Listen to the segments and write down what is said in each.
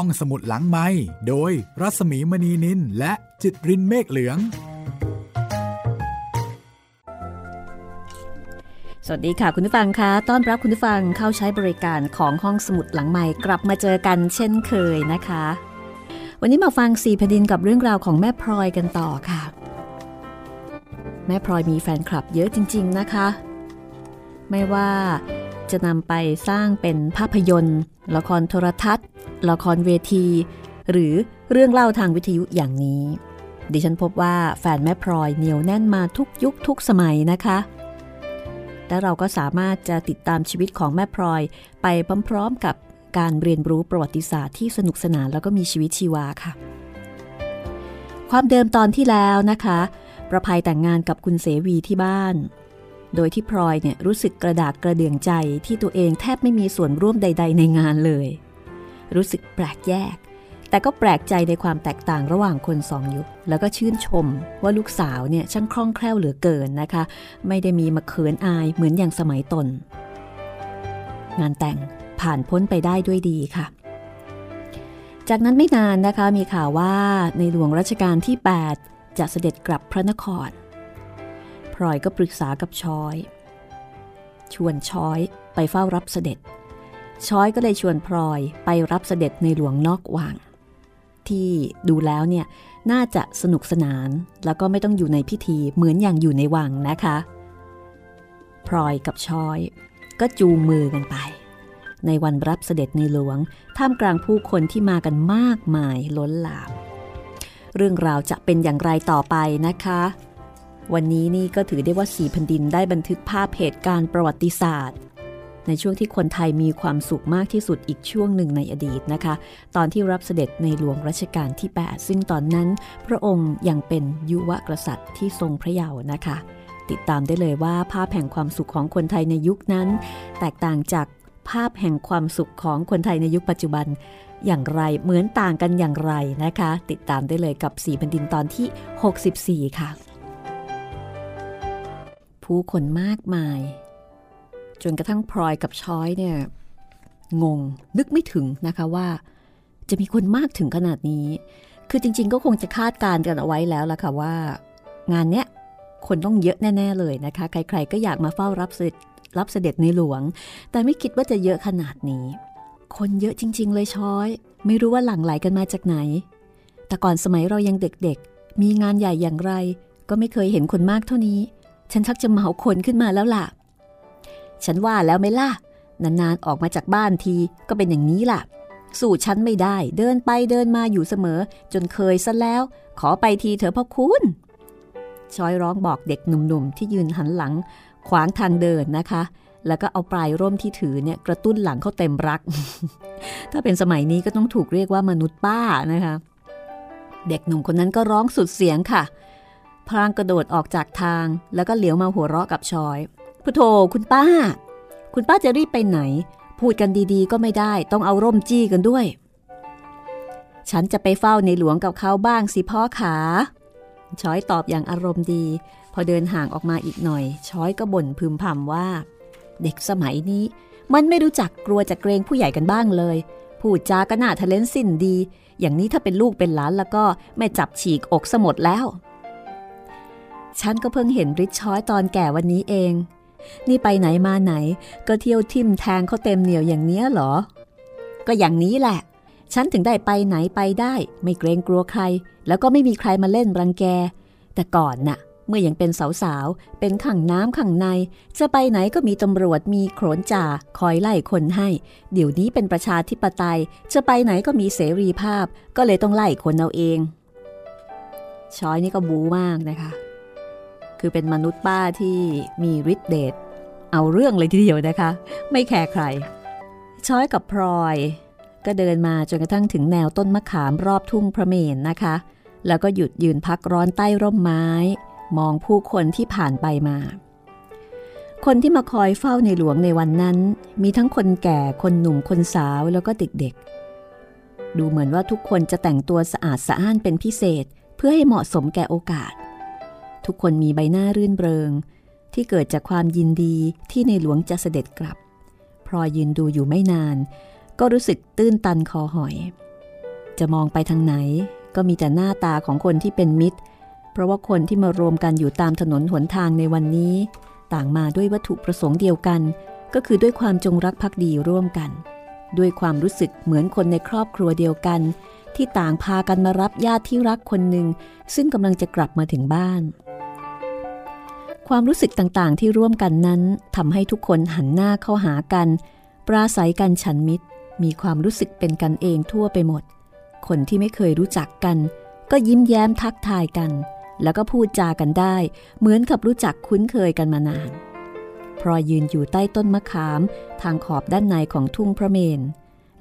ห้องสมุดหลังไม้โดยรัสมีมณีนินและจิตรินเมฆเหลือง สวัสดีค่ะคุณผู้ฟังคะ ต้อนรับคุณผู้ฟังเข้าใช้บริการของห้องสมุดหลังใหม่กลับมาเจอกันเช่นเคยนะคะ วันนี้มาฟังสีพดินกับเรื่องราวของแม่พลอยกันต่อค่ะ แม่พลอยมีแฟนคลับเยอะจริง ๆ นะคะ ไม่ว่า จะนำไปสร้างเป็นภาพยนตร์ ละครโทรทัศน์ ละครเวที หรือเรื่องเล่าทางวิทยุอย่างนี้ ดิฉันพบว่าแฟนแม่พลอยเหนียวแน่นมาทุกยุคทุกสมัยนะคะและเราก็สามารถจะติดตามชีวิตของแม่พลอย ไปพร้อมๆกับการเรียนรู้ประวัติศาสตร์ที่สนุกสนานแล้วก็มีชีวิตชีวาค่ะ ความเดิมตอนที่แล้วนะคะ ประภัยแต่งงานกับคุณเสวีที่บ้าน โดยที่พลอยเนี่ยรู้สึกกระดากกระเดืองใจที่ตัวเองแทบไม่มีส่วนร่วมใด ๆ ในงานเลย รู้สึกแปลกแยก แต่ก็แปลกใจในความแตกต่างระหว่างคนสองยุค แล้วก็ชื่นชมว่าลูกสาวเนี่ยช่างคล่องแคล่วเหลือเกินนะคะ ไม่ได้มีมาเขินอายเหมือนอย่างสมัยตน งานแต่งผ่านพ้นไปได้ด้วยดีค่ะ จากนั้นไม่นานนะคะมีข่าวว่าในหลวงรัชกาลที่ 8 จะเสด็จกลับพระนคร พลอยก็ปรึกษากับช้อย ชวนช้อยไปเฝ้ารับเสด็จ ช้อยก็เลยชวนพลอยไปรับเสด็จในหลวงนอกวังที่ดูแล้วเนี่ยน่าจะสนุกสนานแล้วก็ไม่ต้องอยู่ในพิธีเหมือนอย่างอยู่ในวังนะคะพลอยกับชอย ก็จูงมือกันไป ในวันรับเสด็จในหลวง ท่ามกลางผู้คนที่มากันมากมายล้นหลาม เรื่องราวจะเป็นอย่างไรต่อไปนะคะ วันนี้นี่ก็ถือได้ว่าสีพันดินได้บันทึกภาพเหตุการณ์ประวัติศาสตร์ ในช่วงที่คนไทยมีความสุขมากที่สุดอีกช่วงหนึ่งในอดีตนะคะ ตอนที่รับเสด็จในหลวงรัชกาลที่ 8 ซึ่งตอนนั้น พระองค์ยังเป็นยุวกษัตริย์ที่ทรงพระเยาว์นะคะ ติดตามได้เลยว่าภาพแห่งความสุขของคนไทยในยุคนั้น แตกต่างจากภาพแห่งความสุขของคนไทยในยุคปัจจุบันอย่างไรเหมือนต่างกันอย่างไรนะคะ ติดตามได้เลยกับสีพันดินตอนที่ 64 ค่ะ ผู้คนมากมาย จนกระทั่งพลอยกับช้อยเนี่ยงงนึกไม่ถึงนะคะว่า จะมีคนมากถึงขนาดนี้ คือจริง ๆ ก็คงจะคาดการณ์กันเอาไว้แล้วละค่ะว่า งานเนี้ยคนต้องเยอะแน่ ๆ เลยนะคะ ใคร ๆ ก็อยากมาเฝ้ารับเสด็จรับเสด็จในหลวง แต่ไม่คิดว่าจะเยอะขนาดนี้ คนเยอะจริง ๆ เลยช้อย ไม่รู้ว่าหลั่งไหลกันมาจากไหน แต่ก่อนสมัยเรายังเด็กๆ มีงานใหญ่อย่างไร ก็ไม่เคยเห็นคนมากเท่านี้ ฉันชักจะเมาคนขึ้นมาแล้วล่ะ ฉันว่าแล้วไม่ล่ะ นานๆออกมาจากบ้านทีก็เป็นอย่างนี้ล่ะ สู่ฉันไม่ได้เดินไปเดินมาอยู่เสมอ จนเคยซะแล้ว ขอไปทีเถอะพ่อคุณชอยร้องบอกเด็กหนุ่มๆ ที่ยืนหันหลัง ขวางทางเดินนะคะ แล้วก็เอาปลายร่มที่ถือเนี่ยกระตุ้นหลังเขาเต็มรัก ถ้าเป็นสมัยนี้ก็ต้องถูกเรียกว่ามนุษย์ป้านะคะ เด็กหนุ่มคนนั้นก็ร้องสุดเสียงค่ะ พลางกระโดดออกจากทาง แล้วก็เหลียวมาหัวเราะกับชอยพุโธคุณป้า คุณป้าจะรีบไปไหน พูดกันดีๆ ก็ไม่ได้ต้องเอาร่มจี้กันด้วย ฉันจะไปเฝ้าในหลวงกับเขาบ้างสิพ่อขาชอยตอบอย่างอารมณ์ดี พอเดินห่างออกมาอีกหน่อย ชอยก็บ่นพึมพำว่า เด็กสมัยนี้ มันไม่รู้จักกลัวจะเกรงผู้ใหญ่กันบ้างเลยพูดจาก็น่าทะเลนสิ้นดี อย่างนี้ถ้าเป็นลูกเป็นหลานแล้วก็ไม่จับฉีกอกสมดแล้ว ฉันก็เพิ่งเห็นริชชอยตอนแก่วันนี้เอง นี่ไปไหนมาไหน ก็เที่ยวทิมแทงเขาเต็มเหนียวอย่างเนี้ยหรอ ก็อย่างนี้แหละ ฉันถึงได้ไปไหนไปได้ ไม่เกรงกลัวใคร แล้วก็ไม่มีใครมาเล่นรังแก แต่ก่อนน่ะ เมื่อยังเป็นสาวๆ เป็นขังน้ำขังใน จะไปไหนก็มีตำรวจมีโขนจ่าคอยไล่คนให้ เดี๋ยวนี้เป็นประชาธิปไตย จะไปไหนก็มีเสรีภาพ ก็เลยต้องไล่คนเอาเองช้อยนี่ก็บูมากนะคะ คือเป็นมนุษย์ป้าที่มีฤทธิ์เดชเอาเรื่องเลยทีเดียวนะคะ ไม่แคร์ใคร ช้อยกับพลอย ก็เดินมาจนกระทั่งถึงแนวต้นมะขามรอบทุ่งพระเมนนะคะ แล้วก็หยุดยืนพักร้อนใต้ร่มไม้ มองผู้คนที่ผ่านไปมา คนที่มาคอยเฝ้าในหลวงในวันนั้น มีทั้งคนแก่คนหนุ่มคนสาวแล้วก็เด็กๆ ดูเหมือนว่าทุกคนจะแต่งตัวสะอาดสะอ้านเป็นพิเศษเพื่อให้เหมาะสมแก่โอกาส ทุกคนมีใบหน้ารื่นเริง ที่เกิดจากความยินดีที่ในหลวงจะเสด็จกลับพรอยยืนดูอยู่ไม่นาน ก็รู้สึกตื้นตันคอหอย จะมองไปทางไหนก็มีแต่หน้าตาของคนที่เป็นมิตร เพราะว่าคนที่มารวมกันอยู่ตามถนนหนทางในวันนี้ ต่างมาด้วยวัตถุประสงค์เดียวกัน ก็คือด้วยความจงรักภักดีร่วมกัน ด้วยความรู้สึกเหมือนคนในครอบครัวเดียวกัน ที่ต่างพากันมารับญาติที่รักคนหนึ่งซึ่งกำลังจะกลับมาถึงบ้าน ความรู้สึกต่างๆ ที่ร่วมกันนั้นทำให้ทุกคนหันหน้าเข้าหากัน ปราศัยกันฉันมิตร มีความรู้สึกเป็นกันเองทั่วไปหมด คนที่ไม่เคยรู้จักกัน ก็ยิ้มแย้มทักทายกัน แล้วก็พูดจากันได้ เหมือนกับรู้จักคุ้นเคยกันมานานพรอยยืนอยู่ใต้ต้นมะขาม ทางขอบด้านในของทุ่งพระเมน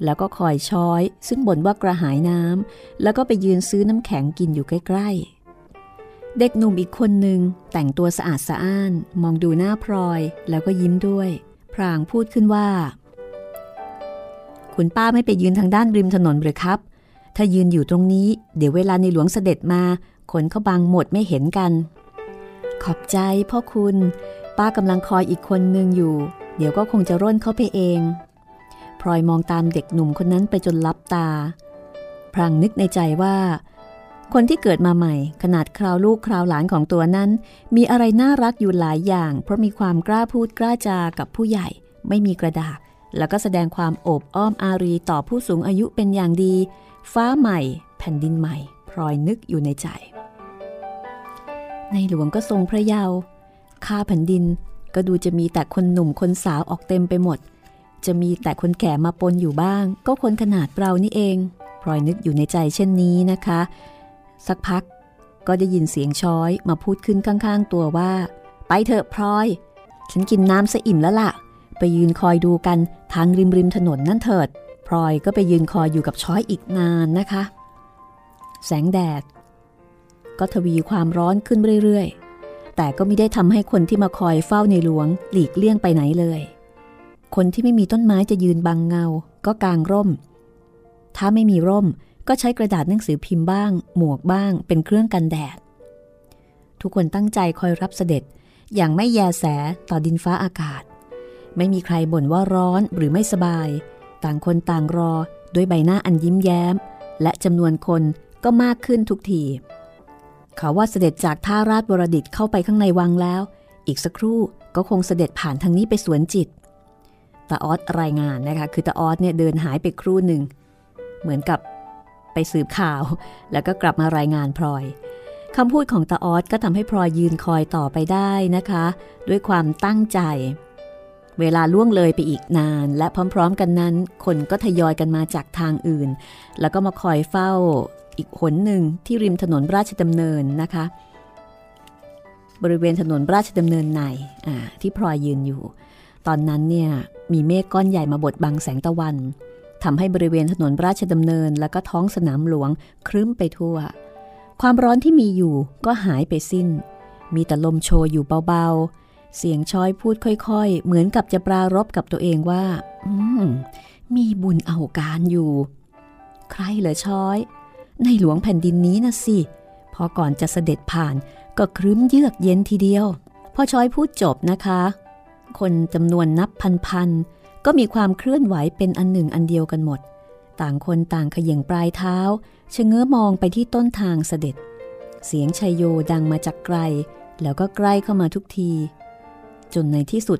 แล้วก็คอยช้อย ซึ่งบ่นว่ากระหายน้ำแล้วก็ไปยืนซื้อน้ำแข็งกินอยู่ใกล้ๆ เด็กหนุ่มอีกคนหนึ่งแต่งตัวสะอาดสะอ้าน มองดูหน้าพลอยแล้วก็ยิ้มด้วย พรางพูดขึ้นว่า คุณป้าไม่ไปยืนทางด้านริมถนนหรือครับ ถ้ายืนอยู่ตรงนี้ เดี๋ยวเวลาในหลวงเสด็จมาคนเขาบังหมดไม่เห็นกัน ขอบใจพ่อคุณ ป้ากำลังคอยอีกคนหนึ่งอยู่ เดี๋ยวก็คงจะร่นเข้าไปเองพลอยมองตามเด็กหนุ่มคนนั้นไปจนลับตา พรางนึกในใจว่า คนที่เกิดมาใหม่ ขนาดคราวลูกคราวหลานของตัวนั้น มีอะไรน่ารักอยู่หลายอย่าง เพราะมีความกล้าพูดกล้าจากับผู้ใหญ่ ไม่มีกระดาษ แล้วก็แสดงความโอบอ้อมอารีต่อผู้สูงอายุเป็นอย่างดี ฟ้าใหม่ แผ่นดินใหม่ พลอยนึกอยู่ในใจ ในหลวงก็ทรงพระเยาว์ข้าแผ่นดินก็ดูจะมีแต่คนหนุ่มคนสาวออกเต็มไปหมด จะมีแต่คนแก่มาปนอยู่บ้าง ก็คนขนาดเรานี่เองพลอยนึกอยู่ในใจเช่นนี้นะคะ สักพักก็ได้ยินเสียงช้อยมาพูดขึ้นข้างๆ ตัวว่า ไปเถอะพลอย ฉันกินน้ำซะอิ่มแล้วล่ะ ไปยืนคอยดูกันทางริมริมถนนนั่นเถิดพลอยก็ไปยืนคอยอยู่กับช้อยอีกนานนะคะ แสงแดด ก็ทวีความร้อนขึ้นเรื่อยๆ แต่ก็ไม่ได้ทำให้คนที่มาคอยเฝ้าในหลวง หลีกเลี่ยงไปไหนเลย คนที่ไม่มีต้นไม้จะยืนบังเงา ก็กางร่ม ถ้าไม่มีร่ม ก็ใช้กระดาษหนังสือพิมพ์บ้าง หมวกบ้าง เป็นเครื่องกันแดด ทุกคนตั้งใจคอยรับเสด็จอย่างไม่แยแสต่อดินฟ้าอากาศ ไม่มีใครบ่นว่าร้อนหรือไม่สบาย ต่างคนต่างรอด้วยใบหน้าอันยิ้มแย้ม และจำนวนคนก็มากขึ้นทุกทีเขาว่าเสด็จจากท่าราชบรดิตเข้าไปข้างในวังแล้ว อีกสักครู่ก็คงเสด็จผ่านทางนี้ไปสวนจิตตาออสรายงานนะคะ คือตาออสเนี่ยเดินหายไปครู่หนึ่ง เหมือนกับ ไปสืบข่าว แล้วก็กลับมารายงานพลอยคำพูดของตาออสก็ทำให้พลอยยืนคอยต่อไปได้นะคะ ด้วยความตั้งใจ เวลาล่วงเลยไปอีกนาน และพร้อม ๆ กันนั้น คนก็ทยอยกันมาจากทางอื่น แล้วก็มาคอยเฝ้าอีกหนหนึ่งที่ริมถนนราชดำเนินนะคะ บริเวณถนนราชดำเนินในที่พลอยยืนอยู่ ตอนนั้นเนี่ยมีเมฆก้อนใหญ่มาบดบังแสงตะวัน ทำให้บริเวณถนนราชดำเนิน และก็ท้องสนามหลวงครึ้มไปทั่ว ความร้อนที่มีอยู่ก็หายไปสิ้น มีแต่ลมโชยอยู่เบาๆ เสียงช้อยพูดค่อยๆ เหมือนกับจะปรารบกับตัวเองว่า อืม มีบุญเอาการอยู่ ใครเหรอช้อย ในหลวงแผ่นดินนี้นะสิ พอก่อนจะเสด็จผ่านก็ครึ้มเยือกเย็นทีเดียว พอช้อยพูดจบนะคะ คนจำนวนนับพันๆ ก็มีความเคลื่อนไหวเป็นอันหนึ่งอันเดียวกันหมด ต่างคนต่างขย่งปลายเท้าชะเง้อมองไปที่ต้นทางเสด็จ เสียงชัยโยดังมาจากไกล แล้วก็ใกล้เข้ามาทุกที จนในที่สุด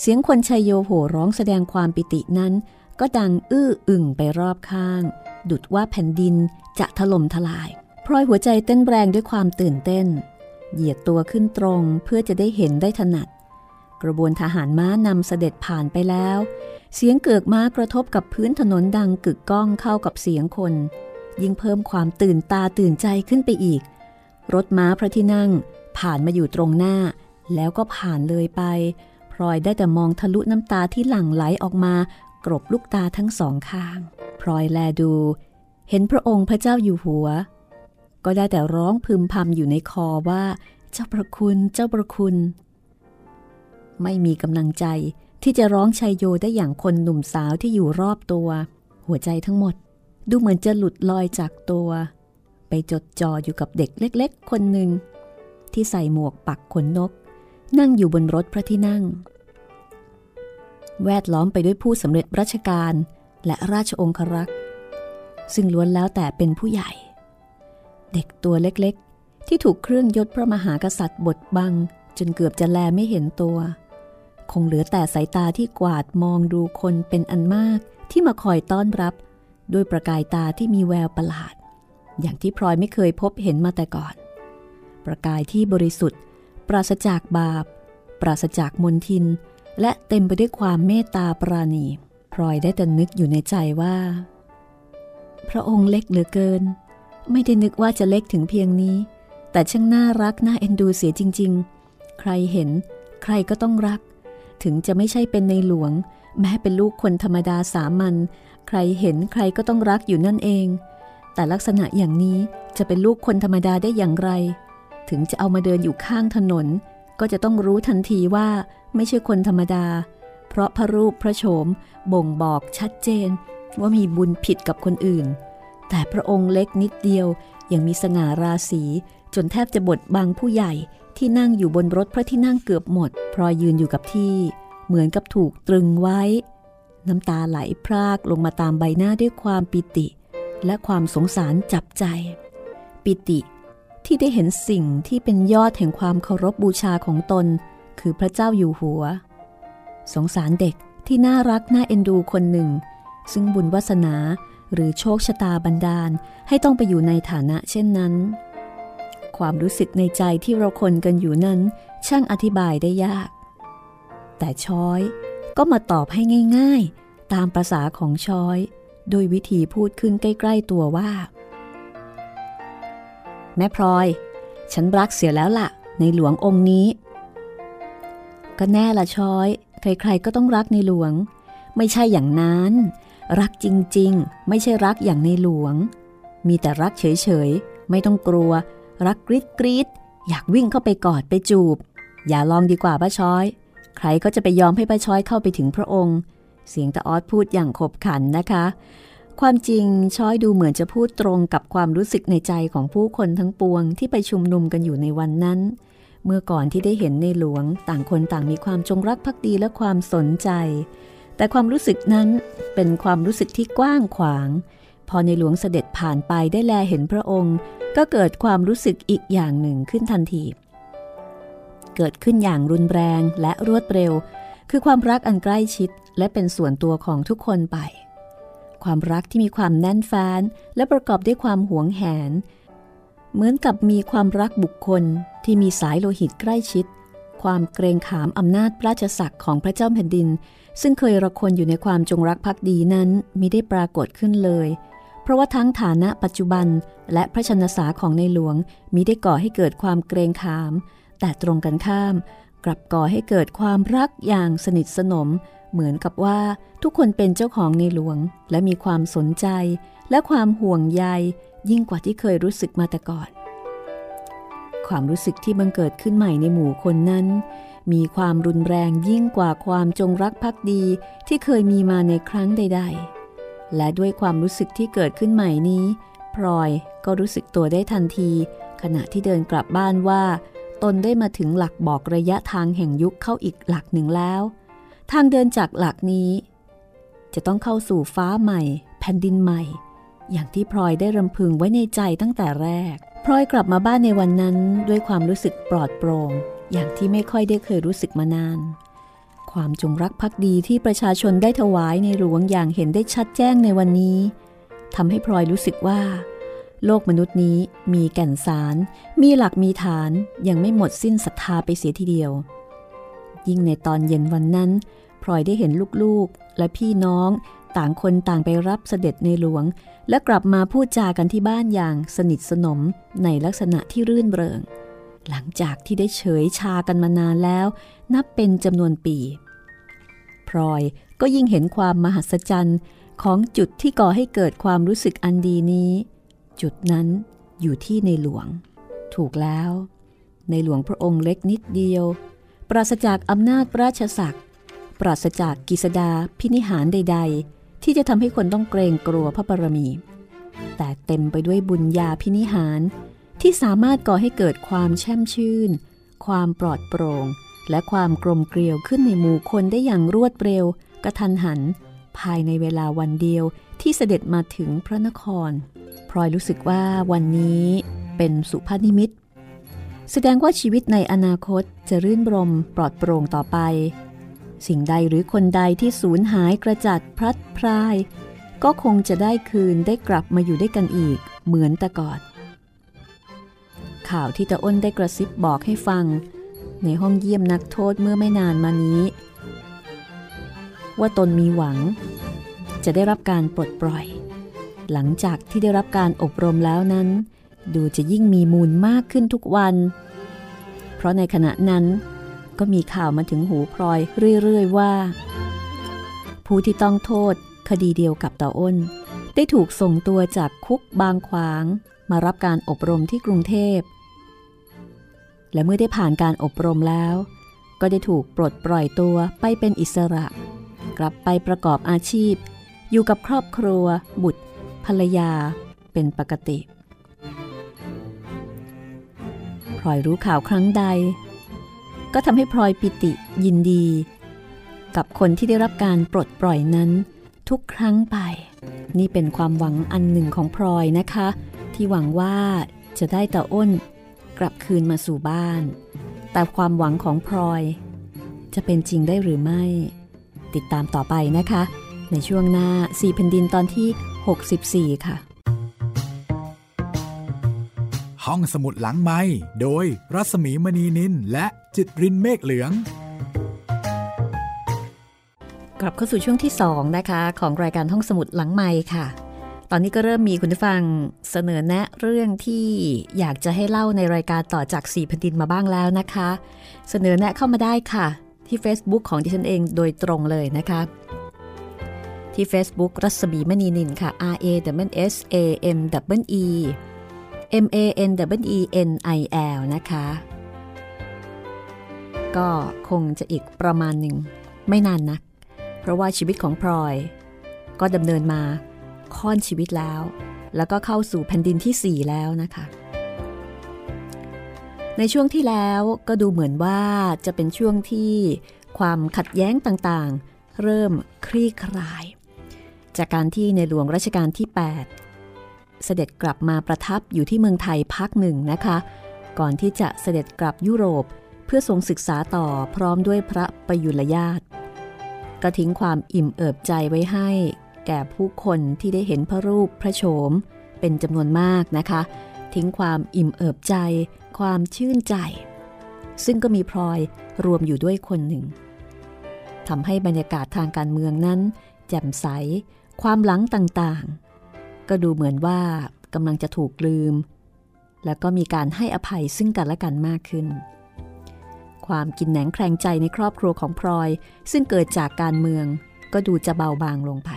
เสียงคนชัยโยโห่ร้องแสดงความปิตินั้น ก็ดังอื้ออึ่งไปรอบข้าง ดุดว่าแผ่นดินจะถล่มทลายพลอยหัวใจเต้นแรงด้วยความตื่นเต้น เหยียดตัวขึ้นตรงเพื่อจะได้เห็นได้ถนัด ระบวนทหารม้านำเสด็จผ่านไปแล้ว เสียงเกือกม้ากระทบกับพื้นถนนดังกึกก้องเข้ากับเสียงคน ยิ่งเพิ่มความตื่นตาตื่นใจขึ้นไปอีก รถม้าพระที่นั่ง ผ่านมาอยู่ตรงหน้า แล้วก็ผ่านเลยไป พลอยได้แต่มองทะลุน้ำตาที่หลั่งไหลออกมากรบลูกตาทั้งสองข้าง พลอยแลดู เห็นพระองค์พระเจ้าอยู่หัว ก็ได้แต่ร้องพึมพำอยู่ในคอว่า เจ้าประคุณเจ้าประคุณ ไม่มีกำลังใจที่จะร้องชัยโยได้อย่างคนหนุ่มสาวที่อยู่รอบตัว หัวใจทั้งหมด ดูเหมือนจะหลุดลอยจากตัว ไปจดจ่ออยู่กับเด็กเล็ก ๆ คนหนึ่ง ที่ใส่หมวกปักขนนก นั่งอยู่บนรถพระที่นั่ง แวดล้อมไปด้วยผู้สำเร็จราชการและราชองครักษ์ซึ่งล้วนแล้วแต่เป็นผู้ใหญ่ เด็กตัวเล็กๆ ที่ถูกเครื่องยศพระมหากษัตริย์บดบัง จนเกือบจะแลไม่เห็นตัว คงเหลือแต่สายตาที่กวาดมองดูคนเป็นอันมากที่มาคอยต้อนรับ ด้วยประกายตาที่มีแววประหลาด อย่างที่พลอยไม่เคยพบเห็นมาแต่ก่อน ประกายที่บริสุทธิ์ ปราศจากบาป ปราศจากมนทิน และเต็มไปด้วยความเมตตาปราณีพลอยได้แต่นึกอยู่ในใจว่า พระองค์เล็กเหลือเกิน ไม่ได้นึกว่าจะเล็กถึงเพียงนี้ แต่ช่างน่ารักน่าเอ็นดูเสียจริง ๆ ใครเห็น ใครก็ต้องรัก ถึงจะไม่ใช่เป็นในหลวง แม้เป็นลูกคนธรรมดาสามัญใครเห็นใครก็ต้องรักอยู่นั่นเอง แต่ลักษณะอย่างนี้จะเป็นลูกคนธรรมดาได้อย่างไร ถึงจะเอามาเดินอยู่ข้างถนน ก็จะต้องรู้ทันทีว่าไม่ใช่คนธรรมดา เพราะพระรูปพระโฉมบ่งบอกชัดเจน ว่ามีบุญผิดกับคนอื่น แต่พระองค์เล็กนิดเดียวยังมีสง่าราศีจนแทบจะบดบังผู้ใหญ่ ที่นั่งอยู่บนรถพระที่นั่งเกือบหมดพรอยยืนอยู่กับที่ เหมือนกับถูกตรึงไว้ น้ำตาไหลพรากลงมาตามใบหน้าด้วยความปิติ และความสงสารจับใจ ปิติที่ได้เห็นสิ่งที่เป็นยอดแห่งความเคารพบบูชาของตน คือพระเจ้าอยู่หัว สงสารเด็กที่น่ารักน่าเอ็นดูคนหนึ่ง ซึ่งบุญวาสนาหรือโชคชะตาบันดาลให้ต้องไปอยู่ในฐานะเช่นนั้น ความรู้สึกในใจที่เราคนกันอยู่นั้น ช่างอธิบายได้ยาก แต่ช้อยก็มาตอบให้ง่ายๆ ตามประษาของช้อย โดยวิธีพูดขึ้นใกล้ๆตัวว่า แม่พลอย ฉันรักเสียแล้วล่ะ ในหลวงองค์นี้ ก็แน่ละช้อย ใครๆก็ต้องรักในหลวง ไม่ใช่อย่างนั้น รักจริงๆ ไม่ใช่รักอย่างในหลวง มีแต่รักเฉยๆ ไม่ต้องกลัว รักกรีดกรีดอยากวิ่งเข้าไปกอดไปจูบ อย่าลองดีกว่าป้าช้อย ใครก็จะไปยอมให้ป้าช้อยเข้าไปถึงพระองค์ เสียงตาออดพูดอย่างขบขันนะคะ ความจริงช้อยดูเหมือนจะพูดตรงกับความรู้สึกในใจของผู้คนทั้งปวงที่ไปชุมนุมกันอยู่ในวันนั้น เมื่อก่อนที่ได้เห็นในหลวง ต่างคนต่างมีความจงรักภักดีและความสนใจ แต่ความรู้สึกนั้นเป็นความรู้สึกที่กว้างขวาง พอในหลวงเสด็จผ่านไปได้แลเห็นพระองค์ ก็เกิดความรู้สึกอีกอย่างหนึ่งขึ้นทันที เกิดขึ้นอย่างรุนแรงและรวดเร็ว คือความรักอันใกล้ชิดและเป็นส่วนตัวของทุกคนไป ความรักที่มีความแน่นแฟ้นและประกอบด้วยความหวงแหน เหมือนกับมีความรักบุคคลที่มีสายโลหิตใกล้ชิด ความเกรงขามอำนาจพระราชศักดิ์ของพระเจ้าแผ่นดินซึ่งเคยระคนอยู่ในความจงรักภักดีนั้นมิได้ปรากฏขึ้นเลย เพราะว่าทั้งฐานะปัจจุบันและพระชนสาของในหลวงมิได้ก่อให้เกิดความเกรงขาม แต่ตรงกันข้าม กลับก่อให้เกิดความรักอย่างสนิทสนม เหมือนกับว่าทุกคนเป็นเจ้าของในหลวง และมีความสนใจและความห่วงใยยิ่งกว่าที่เคยรู้สึกมาแต่ก่อน ความรู้สึกที่บังเกิดขึ้นใหม่ในหมู่คนนั้น มีความรุนแรงยิ่งกว่าความจงรักภักดีที่เคยมีมาในครั้งใด ๆ และด้วยความรู้สึกที่เกิดขึ้นใหม่นี้ พลอยก็รู้สึกตัวได้ทันที ขณะที่เดินกลับบ้านว่า ตนได้มาถึงหลักบอกระยะทางแห่งยุคเข้าอีกหลักหนึ่งแล้ว ทางเดินจากหลักนี้ จะต้องเข้าสู่ฟ้าใหม่ แผ่นดินใหม่ อย่างที่พลอยได้รำพึงไว้ในใจตั้งแต่แรก พลอยกลับมาบ้านในวันนั้นด้วยความรู้สึกปลอดโปร่งอย่างที่ไม่ค่อยได้เคยรู้สึกมานาน ความจงรักภักดีที่ประชาชนได้ถวายในหลวงอย่างเห็นได้ชัดแจ้งในวันนี้ทำให้พลอยรู้สึกว่า โลกมนุษย์นี้มีแก่นสาร มีหลักมีฐานยังไม่หมดสิ้นศรัทธาไปเสียทีเดียว ยิ่งในตอนเย็นวันนั้นพลอยได้เห็นลูกๆ และพี่น้องต่างคนต่างไปรับเสด็จในหลวง และกลับมาพูดจากันที่บ้านอย่างสนิทสนมในลักษณะที่รื่นเริงหลังจากที่ได้เฉยชากันมานานแล้ว นับเป็นจำนวนปี พลอยก็ยิ่งเห็นความมหัศจรรย์ของจุดที่ก่อให้เกิดความรู้สึกอันดีนี้ จุดนั้นอยู่ที่ในหลวง ถูกแล้ว ในหลวงพระองค์เล็กนิดเดียว ปราศจากอำนาจราชศักดิ์ปราศจากกิสดาพินิหารใด ๆ ที่จะทำให้คนต้องเกรงกลัวพระบารมี แต่เต็มไปด้วยบุญญาพินิหารที่สามารถก่อให้เกิดความแช่มชื่น ความปลอดโปร่ง และความกลมเกลียวขึ้นในหมู่คนได้อย่างรวดเร็วกระทันหัน ภายในเวลาวันเดียวที่เสด็จมาถึงพระนคร พลอยรู้สึกว่าวันนี้เป็นสุภาพนิมิต แสดงว่าชีวิตในอนาคตจะรื่นรมปลอดโปร่งต่อไป สิ่งใดหรือคนใดที่สูญหายกระจัดพลัดพราย ก็คงจะได้คืนได้กลับมาอยู่ด้วยกันอีกเหมือนแต่ก่อนข่าวที่ตาอ้นได้กระซิบบอกให้ฟัง ในห้องเยี่ยมนักโทษเมื่อไม่นานมานี้ ว่าตนมีหวัง จะได้รับการปลดปล่อย หลังจากที่ได้รับการอบรมแล้วนั้น ดูจะยิ่งมีมูลมากขึ้นทุกวัน เพราะในขณะนั้นก็มีข่าวมาถึงหูพลอยเรื่อยๆว่า ผู้ที่ต้องโทษคดีเดียวกับตาอ้น ได้ถูกส่งตัวจากคุกบางขวาง มารับการอบรมที่กรุงเทพ และเมื่อได้ผ่านการอบรมแล้ว ก็ได้ถูกปลดปล่อยตัวไปเป็นอิสระ กลับไปประกอบอาชีพ อยู่กับครอบครัว บุตร ภรรยา เป็นปกติพลอยรู้ข่าวครั้งใด ก็ทำให้พลอยปิติยินดี กับคนที่ได้รับการปลดปล่อยนั้น ทุกครั้งไป นี่เป็นความหวังอันหนึ่งของพลอยนะคะ ที่หวังว่าจะได้ตาอ้น กลับคืนมาสู่บ้าน แต่ความหวังของพลอย จะเป็นจริงได้หรือไม่ ติดตามต่อไปนะคะ ในช่วงหน้าสี่แผ่นดินตอนที่ 64 ค่ะ ห้องสมุดหลังไม้โดยรัสมีมณีนินและจิตรินเมฆเหลืองกลับเข้าสู่ช่วงที่ 2 นะคะ ของรายการห้องสมุดหลังไม้ค่ะ ตอนนี้ก็เริ่มมีคุณผู้ฟังเสนอแนะเรื่องที่อยากจะให้เล่าในรายการต่อจาก4แผ่นดินมาบ้างแล้วนะคะ เสนอแนะเข้ามาได้ค่ะ ที่ Facebook ของดิฉันเองโดยตรงเลยนะคะ ที่ Facebook รัศมีมณีนินค่ะ R A W S A M W E M A N W E N I L นะคะ ก็คงจะอีกประมาณหนึ่งไม่นานนัก เพราะว่าชีวิตของพลอย ก็ดำเนินมา ค่อนชีวิตแล้ว แล้วก็เข้าสู่แผ่นดินที่ 4 แล้วนะคะ ในช่วงที่แล้วก็ดูเหมือนว่าจะเป็นช่วงที่ความขัดแย้งต่างๆ เริ่มคลี่คลาย จากการที่ในหลวงรัชกาลที่ 8 เสด็จกลับมาประทับอยู่ที่เมืองไทยพักหนึ่งนะคะ ก่อนที่จะเสด็จกลับยุโรปเพื่อทรงศึกษาต่อพร้อมด้วยพระประยุรญาตก็ทิ้งความอิ่มเอิบใจไว้ให้ แก่ผู้คนที่ได้เห็นพระรูปพระโฉม เป็นจำนวนมากนะคะ ทิ้งความอิ่มเอิบใจ ความชื่นใจ ซึ่งก็มีพลอยรวมอยู่ด้วยคนหนึ่งทำให้บรรยากาศทางการเมืองนั้น แจ่มใส ความหลังต่างๆ ก็ดูเหมือนว่ากำลังจะถูกลืม แล้วก็มีการให้อภัยซึ่งกันและกันมากขึ้น ความกินแหนงแครงใจในครอบครัวของพลอย ซึ่งเกิดจากการเมืองก็ดูจะเบาบางลงไป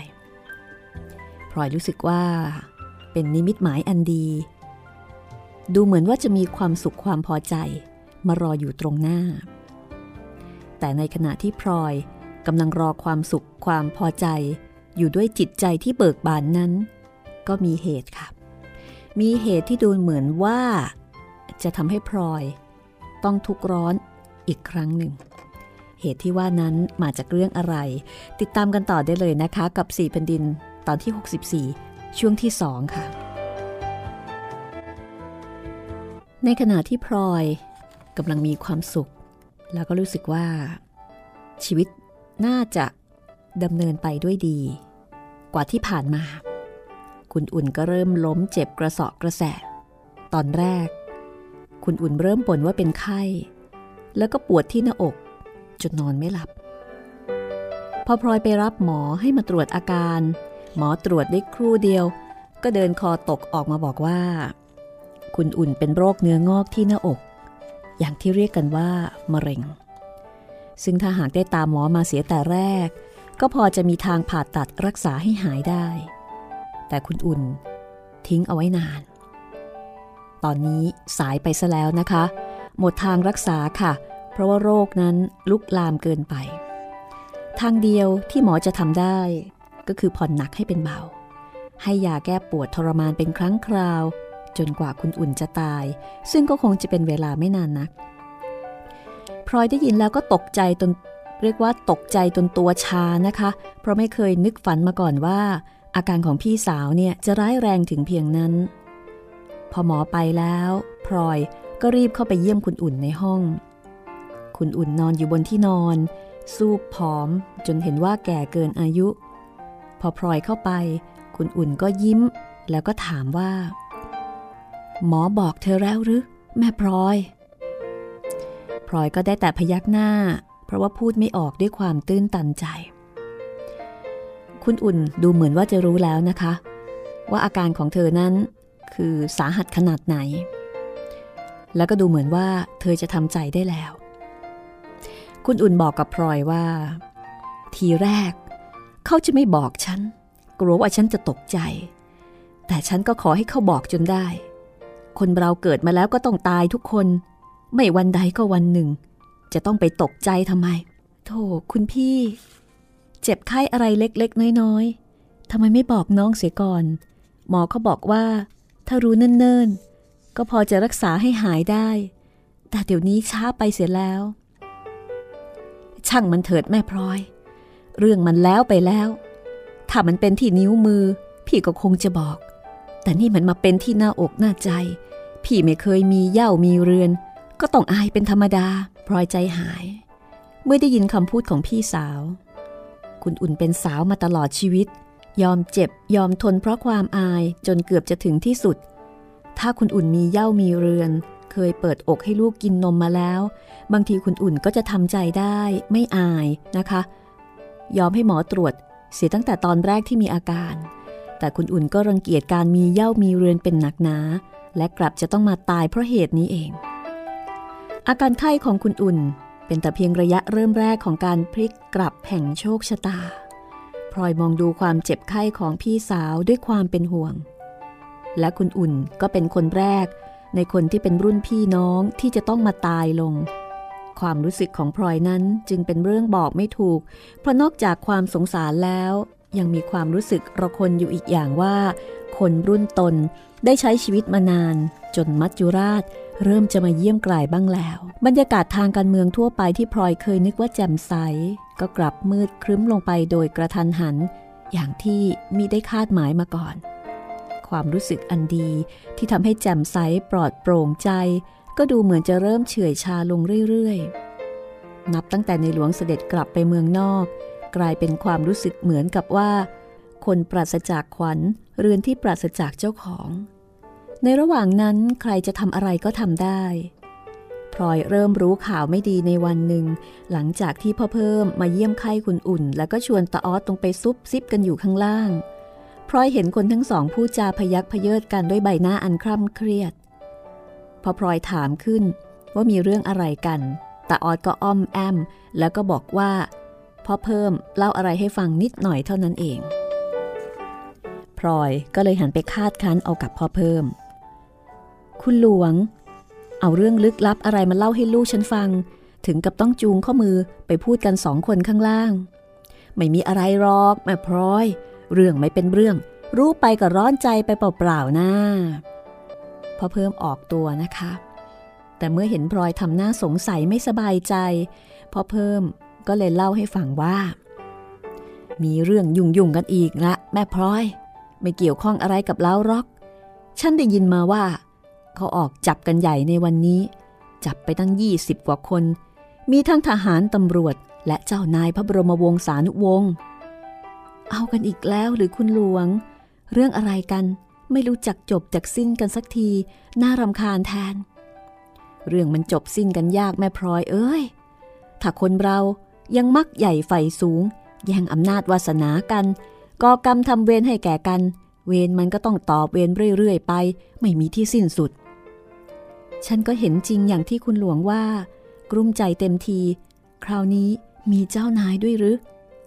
พลอยรู้สึกว่าเป็นนิมิตหมายอันดี ดูเหมือนว่าจะมีความสุขความพอใจมารออยู่ตรงหน้า แต่ในขณะที่พลอยกำลังรอความสุขความพอใจ อยู่ด้วยจิตใจที่เบิกบานนั้น ก็มีเหตุค่ะ มีเหตุที่ดูเหมือนว่า จะทำให้พลอยต้องทุกร้อนอีกครั้งหนึ่ง เหตุที่ว่านั้นมาจากเรื่องอะไร ติดตามกันต่อได้เลยนะคะ กับ4แผ่นดิน ตอนที่ 64 ช่วงที่2ค่ะ ในขณะที่พลอยกำลังมีความสุข แล้วก็รู้สึกว่า ชีวิตน่าจะดำเนินไปด้วยดี กว่าที่ผ่านมา คุณอุ่นก็เริ่มล้มเจ็บกระสาะกระแสะ ตอนแรก คุณอุ่นเริ่มบ่นว่าเป็นไข้ แล้วก็ปวดที่หน้าอก จนนอนไม่หลับ พอพลอยไปรับหมอให้มาตรวจอาการ หมอตรวจได้ครู่เดียว ก็เดินคอตกออกมาบอกว่า คุณอุ่นเป็นโรคเนื้องอกที่หน้าอก อย่างที่เรียกกันว่ามะเร็ง ซึ่งถ้าหากได้ตามหมอมาเสียแต่แรก ก็พอจะมีทางผ่าตัดรักษาให้หายได้ แต่คุณอุ่นทิ้งเอาไว้นาน ตอนนี้สายไปซะแล้วนะคะ หมดทางรักษาค่ะ เพราะว่าโรคนั้นลุกลามเกินไป ทางเดียวที่หมอจะทำได้ ก็คือผ่อนหนักให้เป็นเบา ให้ยาแก้ปวดทรมานเป็นครั้งคราว จนกว่าคุณอุ่นจะตาย ซึ่งก็คงจะเป็นเวลาไม่นานนักพลอยได้ยินแล้วก็ตกใจจนเรียกว่าตกใจจนตัวชานะคะ เพราะไม่เคยนึกฝันมาก่อนว่า อาการของพี่สาวเนี่ยจะร้ายแรงถึงเพียงนั้น พอหมอไปแล้วพลอยก็รีบเข้าไปเยี่ยมคุณอุ่นในห้อง คุณอุ่นนอนอยู่บนที่นอน สูบผอมจนเห็นว่าแก่เกินอายุ พอพลอยเข้าไป คุณอุ่นก็ยิ้ม แล้วก็ถามว่า หมอบอกเธอแล้วหรือแม่พลอยพลอยก็ได้แต่พยักหน้า เพราะว่าพูดไม่ออกด้วยความตื้นตันใจ คุณอุ่นดูเหมือนว่าจะรู้แล้วนะคะ ว่าอาการของเธอนั้นคือสาหัสขนาดไหน แล้วก็ดูเหมือนว่าเธอจะทำใจได้แล้ว คุณอุ่นบอกกับพลอยว่า ทีแรก เขาจะไม่บอกฉัน กลัวว่าฉันจะตกใจ แต่ฉันก็ขอให้เขาบอกจนได้ คนเราเกิดมาแล้วก็ต้องตายทุกคน ไม่วันใดก็วันหนึ่ง จะต้องไปตกใจทำไม โธ่คุณพี่ เจ็บไข้อะไรเล็กๆ น้อยๆทำไมไม่บอกน้องเสียก่อน หมอเขาบอกว่า ถ้ารู้เนิ่นๆ ก็พอจะรักษาให้หายได้ แต่เดี๋ยวนี้ช้าไปเสียแล้ว ช่างมันเถิดแม่พลอย เรื่องมันแล้วไปแล้ว ถ้ามันเป็นที่นิ้วมือ พี่ก็คงจะบอก แต่นี่มันมาเป็นที่หน้าอกหน้าใจ พี่ไม่เคยมีเย่ามีเรือน ก็ต้องอายเป็นธรรมดาพลอยใจหาย เมื่อได้ยินคำพูดของพี่สาว คุณอุ่นเป็นสาวมาตลอดชีวิต ยอมเจ็บยอมทนเพราะความอายจนเกือบจะถึงที่สุด ถ้าคุณอุ่นมีเย่ามีเรือน เคยเปิดอกให้ลูกกินนมมาแล้ว บางทีคุณอุ่นก็จะทำใจได้ไม่อายนะคะ ยอมให้หมอตรวจ เสียตั้งแต่ตอนแรกที่มีอาการ แต่คุณอุ่นก็รังเกียจการมีเย่ามีเรือนเป็นหนักหนา และกลับจะต้องมาตายเพราะเหตุนี้เอง อาการไข้ของคุณอุ่นเป็นแต่เพียงระยะเริ่มแรกของการพลิกกลับแห่งโชคชะตาพลอยมองดูความเจ็บไข้ของพี่สาวด้วยความเป็นห่วง และคุณอุ่นก็เป็นคนแรก ในคนที่เป็นรุ่นพี่น้องที่จะต้องมาตายลง ความรู้สึกของพลอยนั้นจึงเป็นเรื่องบอกไม่ถูก เพราะนอกจากความสงสารแล้ว ยังมีความรู้สึกระคนอยู่อีกอย่างว่า คนรุ่นตนได้ใช้ชีวิตมานาน จนมัจจุราช เริ่มจะมาเยี่ยมกลายบ้างแล้ว บรรยากาศทางการเมืองทั่วไปที่พลอยเคยนึกว่าแจ่มใส ก็กลับมืดครึ้มลงไปโดยกระทันหัน อย่างที่มิได้คาดหมายมาก่อน ความรู้สึกอันดีที่ทำให้แจ่มใสปลอดโปร่งใจ ก็ดูเหมือนจะเริ่มเฉื่อยชาลงเรื่อยๆ นับตั้งแต่ในหลวงเสด็จกลับไปเมืองนอก กลายเป็นความรู้สึกเหมือนกับว่า คนปราศจากขวัญเรือนที่ปราศจากเจ้าของ ในระหว่างนั้นใครจะทำอะไรก็ทำได้พลอยเริ่มรู้ข่าวไม่ดีในวันหนึ่ง หลังจากที่พ่อเพิ่มมาเยี่ยมไข้คุณอุ่น แล้วก็ชวนตาออสตรงไปซุบซิบกันอยู่ข้างล่างพลอยเห็นคนทั้งสองพูดจาพยักพเยิดกันด้วยใบหน้าอันคร่ำเครียด พอพลอยถามขึ้นว่ามีเรื่องอะไรกันตาออสก็อ้อมแอม แล้วก็บอกว่าพ่อเพิ่มเล่าอะไรให้ฟังนิดหน่อยเท่านั้นเอง พลอยก็เลยหันไปคาดคั้นเอากับพ่อเพิ่ม คุณหลวง เอาเรื่องลึกลับอะไรมาเล่าให้ลูกฉันฟัง ถึงกับต้องจูงข้อมือไปพูดกันสองคนข้างล่าง ไม่มีอะไรหรอกแม่พลอย เรื่องไม่เป็นเรื่อง รู้ไปก็ร้อนใจไปเปล่าๆนะ พอเพิ่มออกตัวนะคะ แต่เมื่อเห็นพลอยทำหน้าสงสัยไม่สบายใจพอเพิ่มก็เลยเล่าให้ฟังว่า มีเรื่องยุ่งๆกันอีกละแม่พลอย ไม่เกี่ยวข้องอะไรกับเล้ารอก ฉันได้ยินมาว่า เขาออกจับกันใหญ่ในวันนี้ จับไปตั้งยี่สิบกว่าคน มีทั้งทหารตำรวจและเจ้านายพระบรมวงศานุวงศ์เอากันอีกแล้วหรือคุณหลวง เรื่องอะไรกัน ไม่รู้จักจบจากสิ้นกันสักที น่ารำคาญแทน เรื่องมันจบสิ้นกันยากแม่พลอยเอ้ย ถ้าคนเรายังมักใหญ่ไฟสูง แย่งอำนาจวาสนากันก่อกรรมทำเวรให้แก่กัน เวรมันก็ต้องตอบเวรเรื่อยๆไป ไม่มีที่สิ้นสุด ฉันก็เห็นจริงอย่างที่คุณหลวงว่า กลุ้มใจเต็มที คราวนี้มีเจ้านายด้วยหรือ